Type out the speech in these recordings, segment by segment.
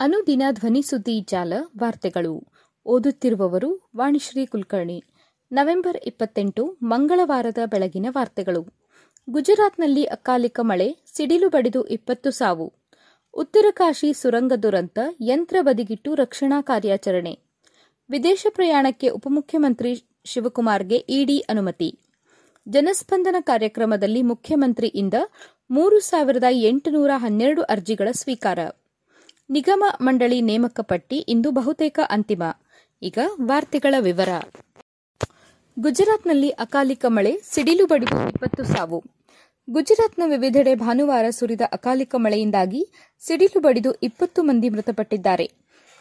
ಅನುದಿನ ಧ್ವನಿ ಸುದ್ದಿ ಜಾಲ ವಾರ್ತೆಗಳು. ಓದುತ್ತಿರುವವರು ವಾಣಿಶ್ರೀ ಕುಲಕರ್ಣಿ. ನವೆಂಬರ್ ಇಪ್ಪತ್ತೆಂಟು, ಮಂಗಳವಾರದ ಬೆಳಗಿನ ವಾರ್ತೆಗಳು. ಗುಜರಾತ್ನಲ್ಲಿ ಅಕಾಲಿಕ ಮಳೆ, ಸಿಡಿಲು ಬಡಿದು ಇಪ್ಪತ್ತು ಸಾವು. ಉತ್ತರ ಕಾಶಿ ಸುರಂಗ ದುರಂತ, ಯಂತ್ರ ಬದಿಗಿಟ್ಟು ರಕ್ಷಣಾ ಕಾರ್ಯಾಚರಣೆ. ವಿದೇಶ ಪ್ರಯಾಣಕ್ಕೆ ಉಪಮುಖ್ಯಮಂತ್ರಿ ಶಿವಕುಮಾರ್ಗೆ ಇಡಿ ಅನುಮತಿ. ಜನಸ್ಪಂದನ ಕಾರ್ಯಕ್ರಮದಲ್ಲಿ ಮುಖ್ಯಮಂತ್ರಿಯಿಂದ ಮೂರು ಸಾವಿರದ ಎಂಟುನೂರ ಹನ್ನೆರಡು ಅರ್ಜಿಗಳ ಸ್ವೀಕಾರ. ನಿಗಮ ಮಂಡಳಿ ನೇಮಕ ಪಟ್ಟಿ ಇಂದು ಬಹುತೇಕ ಅಂತಿಮ. ಈಗ ವಾರ್ತೆಗಳ ವಿವರ. ಗುಜರಾತ್ನಲ್ಲಿ ಅಕಾಲಿಕ ಮಳೆ, ಸಿಡಿಲು ಬಡಿದು ಇಪ್ಪತ್ತು ಸಾವು. ಗುಜರಾತ್ನ ವಿವಿಧೆಡೆ ಭಾನುವಾರ ಸುರಿದ ಅಕಾಲಿಕ ಮಳೆಯಿಂದಾಗಿ ಸಿಡಿಲು ಬಡಿದು ಇಪ್ಪತ್ತು ಮಂದಿ ಮೃತಪಟ್ಟಿದ್ದಾರೆ.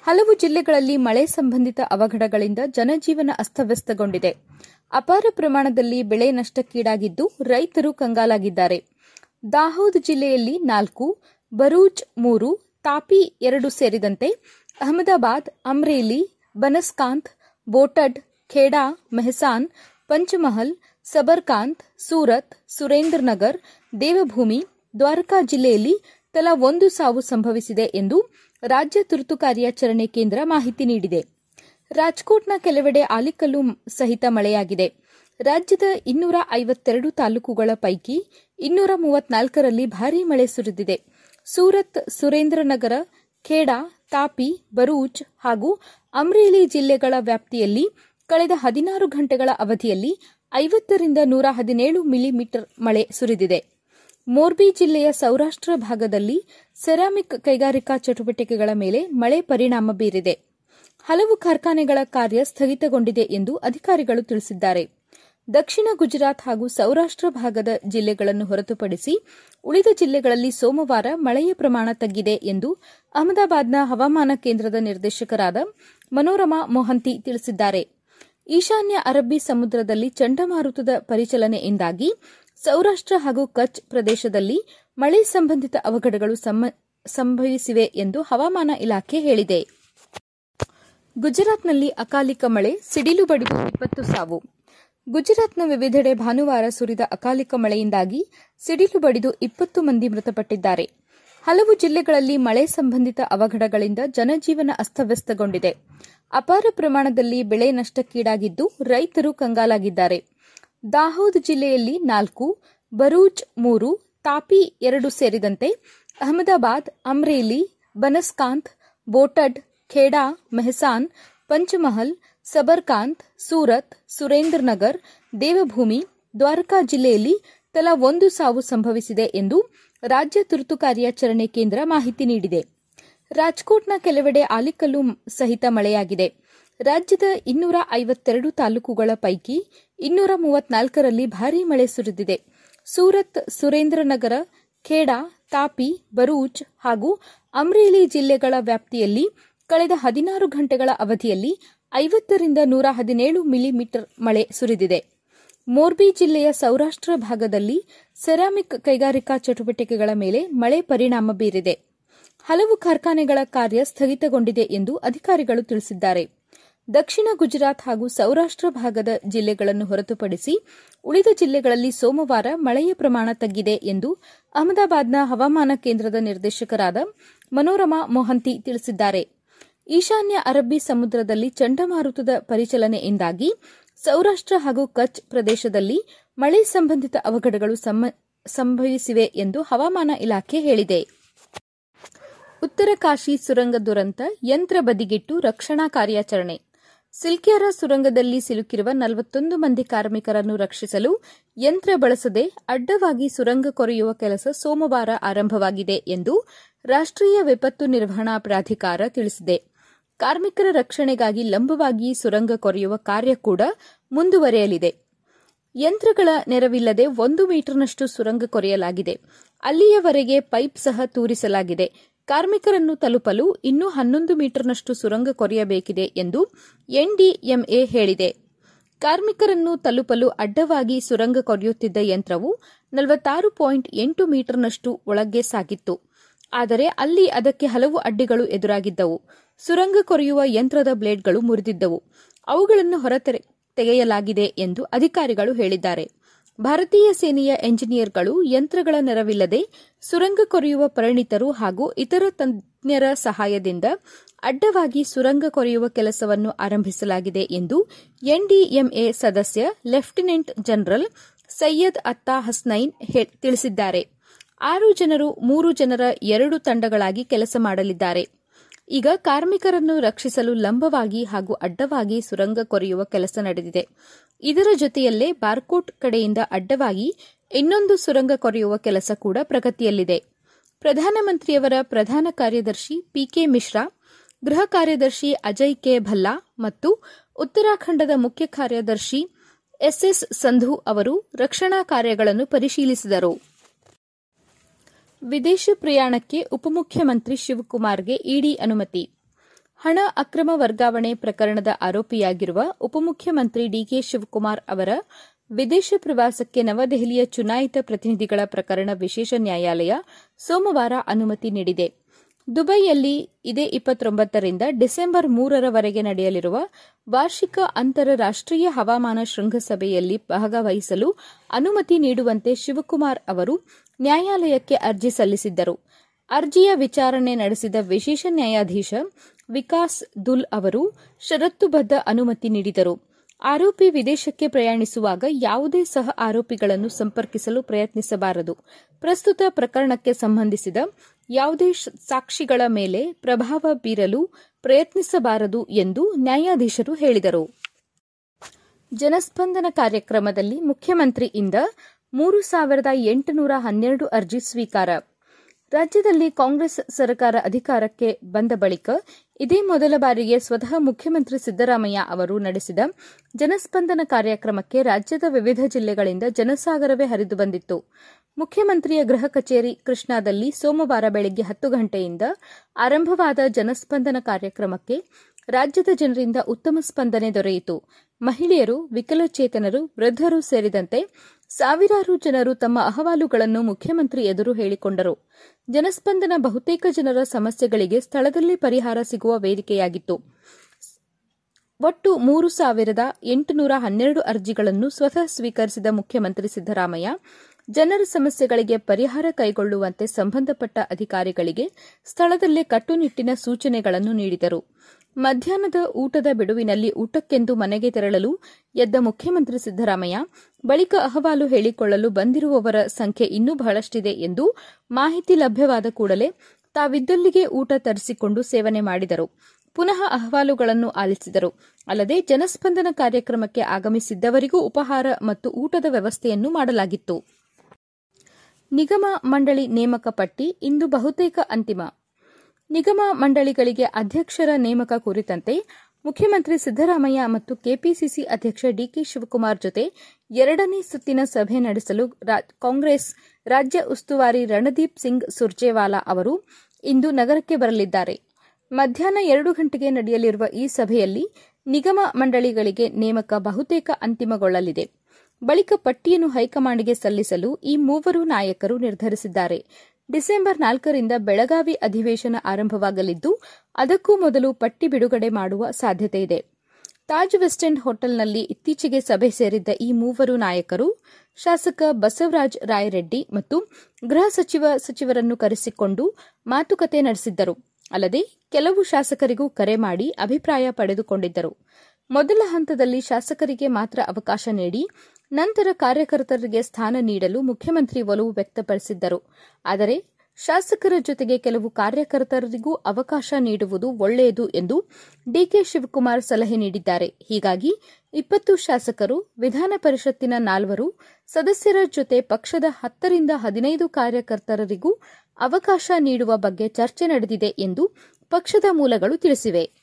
ಹಲವು ಜಿಲ್ಲೆಗಳಲ್ಲಿ ಮಳೆ ಸಂಬಂಧಿತ ಅವಘಡಗಳಿಂದ ಜನಜೀವನ ಅಸ್ತವ್ಯಸ್ತಗೊಂಡಿದೆ. ಅಪಾರ ಪ್ರಮಾಣದಲ್ಲಿ ಬೆಳೆ ನಷ್ಟಕ್ಕೀಡಾಗಿದ್ದು ರೈತರು ಕಂಗಾಲಾಗಿದ್ದಾರೆ. ದಾಹೋದ್ ಜಿಲ್ಲೆಯಲ್ಲಿ ನಾಲ್ಕು ಬರೂಜ್ ಮೂರು ತಾಪಿ ಎರಡು ಸೇರಿದಂತೆ ಅಹಮದಾಬಾದ್, ಅಮ್ರೇಲಿ, ಬನಸ್ಕಾಂತ್, ಬೋಟಡ್, ಖೇಡಾ, ಮೆಹಸಾನ್, ಪಂಚಮಹಲ್, ಸಬರ್ಕಾಂತ್, ಸೂರತ್, ಸುರೇಂದ್ರನಗರ್, ದೇವಭೂಮಿ, ದ್ವಾರಕಾ ಜಿಲ್ಲೆಯಲ್ಲಿ ತಲಾ ಒಂದು ಸಾವು ಸಂಭವಿಸಿದೆ ಎಂದು ರಾಜ್ಯ ತುರ್ತು ಕಾರ್ಯಾಚರಣೆ ಕೇಂದ್ರ ಮಾಹಿತಿ ನೀಡಿದೆ. ರಾಜ್ಕೋಟ್ನ ಕೆಲವೆಡೆ ಆಲಿಕಲ್ಲು ಸಹಿತ ಮಳೆಯಾಗಿದೆ. ರಾಜ್ಯದ ಇನ್ನೂರ ಐವತ್ತೆರಡು ತಾಲೂಕುಗಳ ಪೈಕಿ ಇನ್ನೂರ ಮೂವತ್ನಾಲ್ಕರಲ್ಲಿ ಭಾರೀ ಮಳೆ ಸುರಿದಿದೆ. ಸೂರತ್, ಸುರೇಂದ್ರನಗರ, ಖೇಡಾ, ತಾಪಿ ಬರೂಚ್ ಹಾಗೂ ಅಮ್ರೇಲಿ ಜಿಲ್ಲೆಗಳ ವ್ಯಾಪ್ತಿಯಲ್ಲಿ ಕಳೆದ ಹದಿನಾರು ಗಂಟೆಗಳ ಅವಧಿಯಲ್ಲಿ ಐವತ್ತರಿಂದ ನೂರ ಹದಿನೇಳು ಮಿಲಿಮೀಟರ್ ಮಳೆ ಸುರಿದಿದೆ. ಮೋರ್ಬಿ ಜಿಲ್ಲೆಯ ಸೌರಾಷ್ಟ್ರ ಭಾಗದಲ್ಲಿ ಸೆರಾಮಿಕ್ ಕೈಗಾರಿಕಾ ಚಟುವಟಿಕೆಗಳ ಮೇಲೆ ಮಳೆ ಪರಿಣಾಮ ಬೀರಿದೆ. ಹಲವು ಕಾರ್ಖಾನೆಗಳ ಕಾರ್ಯ ಸ್ಥಗಿತಗೊಂಡಿದೆ ಎಂದು ಅಧಿಕಾರಿಗಳು ತಿಳಿಸಿದ್ದಾರೆ. ದಕ್ಷಿಣ ಗುಜರಾತ್ ಹಾಗೂ ಸೌರಾಷ್ಟ್ರ ಭಾಗದ ಜಿಲ್ಲೆಗಳನ್ನು ಹೊರತುಪಡಿಸಿ ಉಳಿದ ಜಿಲ್ಲೆಗಳಲ್ಲಿ ಸೋಮವಾರ ಮಳೆಯ ಪ್ರಮಾಣ ತಗ್ಗಿದೆ ಎಂದು ಅಹಮದಾಬಾದ್ನ ಹವಾಮಾನ ಕೇಂದ್ರದ ನಿರ್ದೇಶಕರಾದ ಮನೋರಮಾ ಮೊಹಂತಿ ತಿಳಿಸಿದ್ದಾರೆ. ಈಶಾನ್ಯ ಅರಬ್ಬಿ ಸಮುದ್ರದಲ್ಲಿ ಚಂಡಮಾರುತದ ಪರಿಚಲನೆಯಿಂದಾಗಿ ಸೌರಾಷ್ಟ್ರ ಹಾಗೂ ಕಚ್ ಪ್ರದೇಶದಲ್ಲಿ ಮಳೆ ಸಂಬಂಧಿತ ಅವಘಡಗಳು ಸಂಭವಿಸಿವೆ ಎಂದು ಹವಾಮಾನ ಇಲಾಖೆ ಹೇಳಿದೆ. ಗುಜರಾತ್ನಲ್ಲಿ ಅಕಾಲಿಕ ಮಳೆ, ಸಿಡಿಲು ಬಡಿದು ಇಪ್ಪತ್ತು ಸಾವು. ಗುಜರಾತ್ನ ವಿವಿಧೆಡೆ ಭಾನುವಾರ ಸುರಿದ ಅಕಾಲಿಕ ಮಳೆಯಿಂದಾಗಿ ಸಿಡಿಲು ಬಡಿದು ಇಪ್ಪತ್ತು ಮಂದಿ ಮೃತಪಟ್ಟಿದ್ದಾರೆ. ಹಲವು ಜಿಲ್ಲೆಗಳಲ್ಲಿ ಮಳೆ ಸಂಬಂಧಿತ ಅವಘಡಗಳಿಂದ ಜನಜೀವನ ಅಸ್ತವ್ಯಸ್ತಗೊಂಡಿದೆ. ಅಪಾರ ಪ್ರಮಾಣದಲ್ಲಿ ಬೆಳೆ ನಷ್ಟಕ್ಕೀಡಾಗಿದ್ದು ರೈತರು ಕಂಗಾಲಾಗಿದ್ದಾರೆ. ದಾಹೋದ್ ಜಿಲ್ಲೆಯಲ್ಲಿ ನಾಲ್ಕು ಬರೂಜ್ ಮೂರು, ತಾಪಿ ಎರಡು ಸೇರಿದಂತೆ ಅಹಮದಾಬಾದ್, ಅಮ್ರೇಲಿ, ಬನಸ್ಕಾಂತ್, ಬೋಟಡ್, ಖೇಡಾ, ಮೆಹಸಾನ್, ಪಂಚಮಹಲ್ ಸಬರ್ಕಾಂತ್, ಸೂರತ್ ಸುರೇಂದ್ರನಗರ್ ದೇವಭೂಮಿ, ದ್ವಾರಕಾ ಜಿಲ್ಲೆಯಲ್ಲಿ ತಲಾ ಒಂದು ಸಾವು ಸಂಭವಿಸಿದೆ ಎಂದು ರಾಜ್ಯ ತುರ್ತು ಕಾರ್ಯಾಚರಣೆ ಕೇಂದ್ರ ಮಾಹಿತಿ ನೀಡಿದೆ. ರಾಜ್ಕೋಟ್ನ ಕೆಲವೆಡೆ ಆಲಿಕಲ್ಲು ಸಹಿತ ಮಳೆಯಾಗಿದೆ. ರಾಜ್ಯದ ಇನ್ನೂರ ಐವತ್ತೆರಡು ತಾಲೂಕುಗಳ ಪೈಕಿ ಇನ್ನೂರ ಮೂವತ್ನಾಲ್ಕರಲ್ಲಿ ಭಾರೀ ಮಳೆ ಸುರಿದಿದೆ. ಸೂರತ್ ಸುರೇಂದ್ರನಗರ ಖೇಡಾ, ತಾಪಿ ಬರೂಚ್ ಹಾಗೂ ಅಮ್ರೇಲಿ ಜಿಲ್ಲೆಗಳ ವ್ಯಾಪ್ತಿಯಲ್ಲಿ ಕಳೆದ ಹದಿನಾರು ಗಂಟೆಗಳ ಅವಧಿಯಲ್ಲಿ ಐವತ್ತರಿಂದ ನೂರ ಹದಿನೇಳು ಮಿಲಿಮೀಟರ್ ಮಳೆ ಸುರಿದಿದೆ. ಮೋರ್ಬಿ ಜಿಲ್ಲೆಯ ಸೌರಾಷ್ಟ್ರ ಭಾಗದಲ್ಲಿ ಸೆರಾಮಿಕ್ ಕೈಗಾರಿಕಾ ಚಟುವಟಿಕೆಗಳ ಮೇಲೆ ಮಳೆ ಪರಿಣಾಮ ಬೀರಿದೆ. ಹಲವು ಕಾರ್ಖಾನೆಗಳ ಕಾರ್ಯ ಸ್ಥಗಿತಗೊಂಡಿದೆ ಎಂದು ಅಧಿಕಾರಿಗಳು ತಿಳಿಸಿದ್ದಾರೆ. ದಕ್ಷಿಣ ಗುಜರಾತ್ ಹಾಗೂ ಸೌರಾಷ್ಟ್ರ ಭಾಗದ ಜಿಲ್ಲೆಗಳನ್ನು ಹೊರತುಪಡಿಸಿ ಉಳಿದ ಜಿಲ್ಲೆಗಳಲ್ಲಿ ಸೋಮವಾರ ಮಳೆಯ ಪ್ರಮಾಣ ತಗ್ಗಿದೆ ಎಂದು ಅಹಮದಾಬಾದ್ನ ಹವಾಮಾನ ಕೇಂದ್ರದ ನಿರ್ದೇಶಕರಾದ ಮನೋರಮಾ ಮೊಹಂತಿ ತಿಳಿಸಿದ್ದಾರೆ. ಈಶಾನ್ಯ ಅರಬ್ಬಿ ಸಮುದ್ರದಲ್ಲಿ ಚಂಡಮಾರುತದ ಪರಿಚಲನೆಯಿಂದಾಗಿ ಸೌರಾಷ್ಟ್ರ ಹಾಗೂ ಕಚ್ ಪ್ರದೇಶದಲ್ಲಿ ಮಳೆ ಸಂಬಂಧಿತ ಅವಘಡಗಳು ಸಂಭವಿಸಿವೆ ಎಂದು ಹವಾಮಾನ ಇಲಾಖೆ ಹೇಳಿದೆ. ಉತ್ತರ ಕಾಶಿ ಸುರಂಗ ದುರಂತ ಯಂತ್ರ ಬದಿಗಿಟ್ಟು ರಕ್ಷಣಾ ಕಾರ್ಯಾಚರಣೆ. ಸಿಲ್ಕ್ಯಾರ ಸುರಂಗದಲ್ಲಿ ಸಿಲುಕಿರುವ ನಲವತ್ತೊಂದು ಮಂದಿ ಕಾರ್ಮಿಕರನ್ನು ರಕ್ಷಿಸಲು ಯಂತ್ರ ಬಳಸದೆ ಅಡ್ಡವಾಗಿ ಸುರಂಗ ಕೊರೆಯುವ ಕೆಲಸ ಸೋಮವಾರ ಆರಂಭವಾಗಿದೆ ಎಂದು ರಾಷ್ಟೀಯ ವಿಪತ್ತು ನಿರ್ವಹಣಾ ಪ್ರಾಧಿಕಾರ ತಿಳಿಸಿದೆ. ಕಾರ್ಮಿಕರ ರಕ್ಷಣೆಗಾಗಿ ಲಂಬವಾಗಿ ಸುರಂಗ ಕೊರೆಯುವ ಕಾರ್ಯ ಕೂಡ ಮುಂದುವರೆಯಲಿದೆ. ಯಂತ್ರಗಳ ನೆರವಿಲ್ಲದೆ ಒಂದು ಮೀಟರ್ನಷ್ಟು ಸುರಂಗ ಕೊರೆಯಲಾಗಿದೆ. ಅಲ್ಲಿಯವರೆಗೆ ಪೈಪ್ ಸಹ ತೂರಿಸಲಾಗಿದೆ. ಕಾರ್ಮಿಕರನ್ನು ತಲುಪಲು ಇನ್ನೂ ಹನ್ನೊಂದು ಮೀಟರ್ನಷ್ಟು ಸುರಂಗ ಕೊರೆಯಬೇಕಿದೆ ಎಂದು ಎನ್ಡಿಎಂಎ ಹೇಳಿದೆ. ಕಾರ್ಮಿಕರನ್ನು ತಲುಪಲು ಅಡ್ಡವಾಗಿ ಸುರಂಗ ಕೊರೆಯುತ್ತಿದ್ದ ಯಂತ್ರವು ನಲವತ್ತಾರು ಪಾಯಿಂಟ್ ಎಂಟು ಮೀಟರ್ನಷ್ಟು ಒಳಗೆ ಸಾಗಿತ್ತು. ಆದರೆ ಅಲ್ಲಿ ಅದಕ್ಕೆ ಹಲವು ಅಡ್ಡಿಗಳು ಎದುರಾಗಿದ್ದವು. ಸುರಂಗ ಕೊರೆಯುವ ಯಂತ್ರದ ಬ್ಲೇಡ್ಗಳು ಮುರಿದಿದ್ದವು. ಅವುಗಳನ್ನು ಹೊರ ತೆಗೆಯಲಾಗಿದೆ ಎಂದು ಅಧಿಕಾರಿಗಳು ಹೇಳಿದ್ದಾರೆ. ಭಾರತೀಯ ಸೇನೆಯ ಎಂಜಿನಿಯರ್ಗಳು ಯಂತ್ರಗಳ ನೆರವಿಲ್ಲದೆ ಸುರಂಗ ಕೊರೆಯುವ ಪರಿಣಿತರು ಹಾಗೂ ಇತರ ತಜ್ಞರ ಸಹಾಯದಿಂದ ಅಡ್ಡವಾಗಿ ಸುರಂಗ ಕೊರೆಯುವ ಕೆಲಸವನ್ನು ಆರಂಭಿಸಲಾಗಿದೆ ಎಂದು ಎನ್ಡಿಎಂಎ ಸದಸ್ಯ ಲೆಫ್ಟಿನೆಂಟ್ ಜನರಲ್ ಸೈಯದ್ ಅತ್ತಾ ಹಸ್ನೈನ್ ತಿಳಿಸಿದ್ದಾರೆ. ಆರು ಜನರು ಮೂರು ಜನರ ಎರಡು ತಂಡಗಳಾಗಿ ಕೆಲಸ ಮಾಡಲಿದ್ದಾರೆ. ಈಗ ಕಾರ್ಮಿಕರನ್ನು ರಕ್ಷಿಸಲು ಲಂಬವಾಗಿ ಹಾಗೂ ಅಡ್ಡವಾಗಿ ಸುರಂಗ ಕೊರೆಯುವ ಕೆಲಸ ನಡೆದಿದೆ. ಇದರ ಜೊತೆಯಲ್ಲೇ ಬಾರ್ಕೋಟ್ ಕಡೆಯಿಂದ ಅಡ್ಡವಾಗಿ ಇನ್ನೊಂದು ಸುರಂಗ ಕೊರೆಯುವ ಕೆಲಸ ಕೂಡ ಪ್ರಗತಿಯಲ್ಲಿದೆ. ಪ್ರಧಾನಮಂತ್ರಿಯವರ ಪ್ರಧಾನ ಕಾರ್ಯದರ್ಶಿ ಪಿಕೆ ಮಿಶ್ರಾ, ಗೃಹ ಕಾರ್ಯದರ್ಶಿ ಅಜಯ್ ಕೆ ಭಲ್ಲಾ ಮತ್ತು ಉತ್ತರಾಖಂಡದ ಮುಖ್ಯ ಕಾರ್ಯದರ್ಶಿ ಎಸ್ಎಸ್ ಸಂಧು ಅವರು ರಕ್ಷಣಾ ಕಾರ್ಯಗಳನ್ನು ಪರಿಶೀಲಿಸಿದರು. ವಿದೇಶ ಪ್ರಯಾಣಕ್ಕೆ ಉಪಮುಖ್ಯಮಂತ್ರಿ ಶಿವಕುಮಾರ್ಗೆ ಇಡಿ ಅನುಮತಿ. ಹಣ ಅಕ್ರಮ ವರ್ಗಾವಣೆ ಪ್ರಕರಣದ ಆರೋಪಿಯಾಗಿರುವ ಉಪಮುಖ್ಯಮಂತ್ರಿ ಡಿಕೆ ಶಿವಕುಮಾರ್ ಅವರ ವಿದೇಶ ಪ್ರವಾಸಕ್ಕೆ ನವದೆಹಲಿಯ ಚುನಾಯಿತ ಪ್ರತಿನಿಧಿಗಳ ಪ್ರಕರಣ ವಿಶೇಷ ನ್ಯಾಯಾಲಯ ಸೋಮವಾರ ಅನುಮತಿ ನೀಡಿದೆ. ದುಬೈಯಲ್ಲಿ ಇದೇ ಇಪ್ಪತ್ತೊಂಬತ್ತರಿಂದ ಡಿಸೆಂಬರ್ ಮೂರರವರೆಗೆ ನಡೆಯಲಿರುವ ವಾರ್ಷಿಕ ಅಂತಾರಾಷ್ಟೀಯ ಹವಾಮಾನ ಶೃಂಗಸಭೆಯಲ್ಲಿ ಭಾಗವಹಿಸಲು ಅನುಮತಿ ನೀಡುವಂತೆ ಶಿವಕುಮಾರ್ ಅವರು ನ್ಯಾಯಾಲಯಕ್ಕೆ ಅರ್ಜಿ ಸಲ್ಲಿಸಿದ್ದರು. ಅರ್ಜಿಯ ವಿಚಾರಣೆ ನಡೆಸಿದ ವಿಶೇಷ ನ್ಯಾಯಾಧೀಶ ವಿಕಾಸ್ ದುಲ್ ಅವರು ಷರತ್ತುಬದ್ಧ ಅನುಮತಿ ನೀಡಿದರು. ಆರೋಪಿ ವಿದೇಶಕ್ಕೆ ಪ್ರಯಾಣಿಸುವಾಗ ಯಾವುದೇ ಸಹ ಆರೋಪಿಗಳನ್ನು ಸಂಪರ್ಕಿಸಲು ಪ್ರಯತ್ನಿಸಬಾರದು. ಪ್ರಸ್ತುತ ಪ್ರಕರಣಕ್ಕೆ ಸಂಬಂಧಿಸಿದ ಯಾವುದೇ ಸಾಕ್ಷಿಗಳ ಮೇಲೆ ಪ್ರಭಾವ ಬೀರಲು ಪ್ರಯತ್ನಿಸಬಾರದು ಎಂದು ನ್ಯಾಯಾಧೀಶರು ಹೇಳಿದರು. ಜನಸ್ಪಂದನ ಕಾರ್ಯಕ್ರಮದಲ್ಲಿ ಮುಖ್ಯಮಂತ್ರಿಯಿಂದ ಮೂರು ಸಾವಿರದ ಎಂಟುನೂರ ಹನ್ನೆರಡು ಅರ್ಜಿ ಸ್ವೀಕಾರ. ರಾಜ್ಯದಲ್ಲಿ ಕಾಂಗ್ರೆಸ್ ಸರ್ಕಾರ ಅಧಿಕಾರಕ್ಕೆ ಬಂದ ಬಳಿಕ ಇದೇ ಮೊದಲ ಬಾರಿಗೆ ಸ್ವತಃ ಮುಖ್ಯಮಂತ್ರಿ ಸಿದ್ದರಾಮಯ್ಯ ಅವರು ನಡೆಸಿದ ಜನಸ್ಪಂದನ ಕಾರ್ಯಕ್ರಮಕ್ಕೆ ರಾಜ್ಯದ ವಿವಿಧ ಜಿಲ್ಲೆಗಳಿಂದ ಜನಸಾಗರವೇ ಹರಿದು ಬಂದಿತ್ತು. ಮುಖ್ಯಮಂತ್ರಿಯ ಗೃಹ ಕಚೇರಿ ಕೃಷ್ಣಾದಲ್ಲಿ ಸೋಮವಾರ ಬೆಳಗ್ಗೆ ಹತ್ತು ಗಂಟೆಯಿಂದ ಆರಂಭವಾದ ಜನಸ್ಪಂದನ ಕಾರ್ಯಕ್ರಮಕ್ಕೆ ರಾಜ್ಯದ ಜನರಿಂದ ಉತ್ತಮ ಸ್ಪಂದನೆ ದೊರೆಯಿತು. ಮಹಿಳೆಯರು, ವಿಕಲಚೇತನರು, ವೃದ್ಧರು ಸೇರಿದಂತೆ ಸಾವಿರಾರು ಜನರು ತಮ್ಮ ಅಹವಾಲುಗಳನ್ನು ಮುಖ್ಯಮಂತ್ರಿ ಎದುರು ಹೇಳಿಕೊಂಡರು. ಜನಸ್ಪಂದನ ಬಹುತೇಕ ಜನರ ಸಮಸ್ಯೆಗಳಿಗೆ ಸ್ಥಳದಲ್ಲೇ ಪರಿಹಾರ ಸಿಗುವ ವೇದಿಕೆಯಾಗಿತ್ತು. ಒಟ್ಟು ಮೂರು ಸಾವಿರದ ಎಂಟುನೂರ ಹನ್ನೆರಡು ಅರ್ಜಿಗಳನ್ನು ಸ್ವತಃ ಸ್ವೀಕರಿಸಿದ ಮುಖ್ಯಮಂತ್ರಿ ಸಿದ್ದರಾಮಯ್ಯ ಜನರ ಸಮಸ್ಯೆಗಳಿಗೆ ಪರಿಹಾರ ಕೈಗೊಳ್ಳುವಂತೆ ಸಂಬಂಧಪಟ್ಟ ಅಧಿಕಾರಿಗಳಿಗೆ ಸ್ಥಳದಲ್ಲೇ ಕಟ್ಟುನಿಟ್ಟಿನ ಸೂಚನೆಗಳನ್ನು ನೀಡಿದರು. ಮಧ್ಯಾಹ್ನದ ಊಟದ ಬಿಡುವಿನಲ್ಲಿ ಊಟಕ್ಕೆಂದು ಮನೆಗೆ ತೆರಳಲು ಎದ್ದ ಮುಖ್ಯಮಂತ್ರಿ ಸಿದ್ದರಾಮಯ್ಯ, ಬಳಿಕ ಅಹವಾಲು ಹೇಳಿಕೊಳ್ಳಲು ಬಂದಿರುವವರ ಸಂಖ್ಯೆ ಇನ್ನೂ ಬಹಳಷ್ಟಿದೆ ಎಂದು ಮಾಹಿತಿ ಲಭ್ಯವಾದ ಕೂಡಲೇ ತಾವಿದ್ದಲ್ಲಿಗೆ ಊಟ ತರಿಸಿಕೊಂಡು ಸೇವನೆ ಮಾಡಿದರು. ಪುನಃ ಅಹವಾಲುಗಳನ್ನು ಆಲಿಸಿದರು. ಅಲ್ಲದೆ ಜನಸ್ಪಂದನ ಕಾರ್ಯಕ್ರಮಕ್ಕೆ ಆಗಮಿಸಿದ್ದವರಿಗೂ ಉಪಹಾರ ಮತ್ತು ಊಟದ ವ್ಯವಸ್ಥೆಯನ್ನು ಮಾಡಲಾಗಿತ್ತು. ನಿಗಮ ಮಂಡಳಿ ನೇಮಕ ಪಟ್ಟಿ ಇಂದು ಬಹುತೇಕ ಅಂತಿಮ. ನಿಗಮ ಮಂಡಳಿಗಳಿಗೆ ಅಧ್ಯಕ್ಷರ ನೇಮಕ ಕುರಿತಂತೆ ಮುಖ್ಯಮಂತ್ರಿ ಸಿದ್ದರಾಮಯ್ಯ ಮತ್ತು ಕೆಪಿಸಿಸಿ ಅಧ್ಯಕ್ಷ ಡಿಕೆ ಶಿವಕುಮಾರ್ ಜೊತೆ ಎರಡನೇ ಸುತ್ತಿನ ಸಭೆ ನಡೆಸಲು ಕಾಂಗ್ರೆಸ್ ರಾಜ್ಯ ಉಸ್ತುವಾರಿ ರಣದೀಪ್ ಸಿಂಗ್ ಸುರ್ಜೇವಾಲಾ ಅವರು ಇಂದು ನಗರಕ್ಕೆ ಬರಲಿದ್ದಾರೆ. ಮಧ್ಯಾಹ್ನ ಎರಡು ಗಂಟೆಗೆ ನಡೆಯಲಿರುವ ಈ ಸಭೆಯಲ್ಲಿ ನಿಗಮ ಮಂಡಳಿಗಳಿಗೆ ನೇಮಕ ಬಹುತೇಕ ಅಂತಿಮಗೊಳ್ಳಲಿದೆ. ಬಳಿಕ ಪಟ್ಟಿಯನ್ನು ಹೈಕಮಾಂಡ್ಗೆ ಸಲ್ಲಿಸಲು ಈ ಮೂವರು ನಾಯಕರು ನಿರ್ಧರಿಸಿದ್ದಾರೆ. ಡಿಸೆಂಬರ್ ನಾಲ್ಕರಿಂದ ಬೆಳಗಾವಿ ಅಧಿವೇಶನ ಆರಂಭವಾಗಲಿದ್ದು, ಅದಕ್ಕೂ ಮೊದಲು ಪಟ್ಟಿ ಬಿಡುಗಡೆ ಮಾಡುವ ಸಾಧ್ಯತೆ ಇದೆ. ತಾಜ್ ವೆಸ್ಟೆಂಡ್ ಹೋಟೆಲ್ನಲ್ಲಿ ಇತ್ತೀಚೆಗೆ ಸಭೆ ಸೇರಿದ್ದ ಈ ಮೂವರು ನಾಯಕರು ಶಾಸಕ ಬಸವರಾಜ ರಾಯರೆಡ್ಡಿ ಮತ್ತು ಗೃಹ ಸಚಿವ ಸಚಿವರನ್ನು ಕರೆಸಿಕೊಂಡು ಮಾತುಕತೆ ನಡೆಸಿದ್ದರು. ಅಲ್ಲದೆ, ಕೆಲವು ಶಾಸಕರಿಗೂ ಕರೆ ಮಾಡಿ ಅಭಿಪ್ರಾಯ ಪಡೆದುಕೊಂಡಿದ್ದರು. ಮೊದಲ ಹಂತದಲ್ಲಿ ಶಾಸಕರಿಗೆ ಮಾತ್ರ ಅವಕಾಶ ನೀಡಿ, ನಂತರ ಕಾರ್ಯಕರ್ತರಿಗೆ ಸ್ಥಾನ ನೀಡಲು ಮುಖ್ಯಮಂತ್ರಿ ಒಲವು ವ್ಯಕ್ತಪಡಿಸಿದ್ದರು. ಆದರೆ, ಶಾಸಕರ ಜೊತೆಗೆ ಕೆಲವು ಕಾರ್ಯಕರ್ತರಿಗೂ ಅವಕಾಶ ನೀಡುವುದು ಒಳ್ಳೆಯದು ಎಂದು ಡಿಕೆ ಶಿವಕುಮಾರ್ ಸಲಹೆ ನೀಡಿದ್ದಾರೆ. ಹೀಗಾಗಿ, ಇಪ್ಪತ್ತು ಶಾಸಕರು, ವಿಧಾನ ಪರಿಷತ್ತಿನ ನಾಲ್ವರು, ಸದಸ್ಯರ ಜೊತೆ ಪಕ್ಷದ ಹತ್ತರಿಂದ ಹದಿನೈದು ಕಾರ್ಯಕರ್ತರಿಗೂ ಅವಕಾಶ ನೀಡುವ ಬಗ್ಗೆ ಚರ್ಚೆ ನಡೆದಿದೆ ಎಂದು ಪಕ್ಷದ ಮೂಲಗಳು ತಿಳಿಸಿವೆ.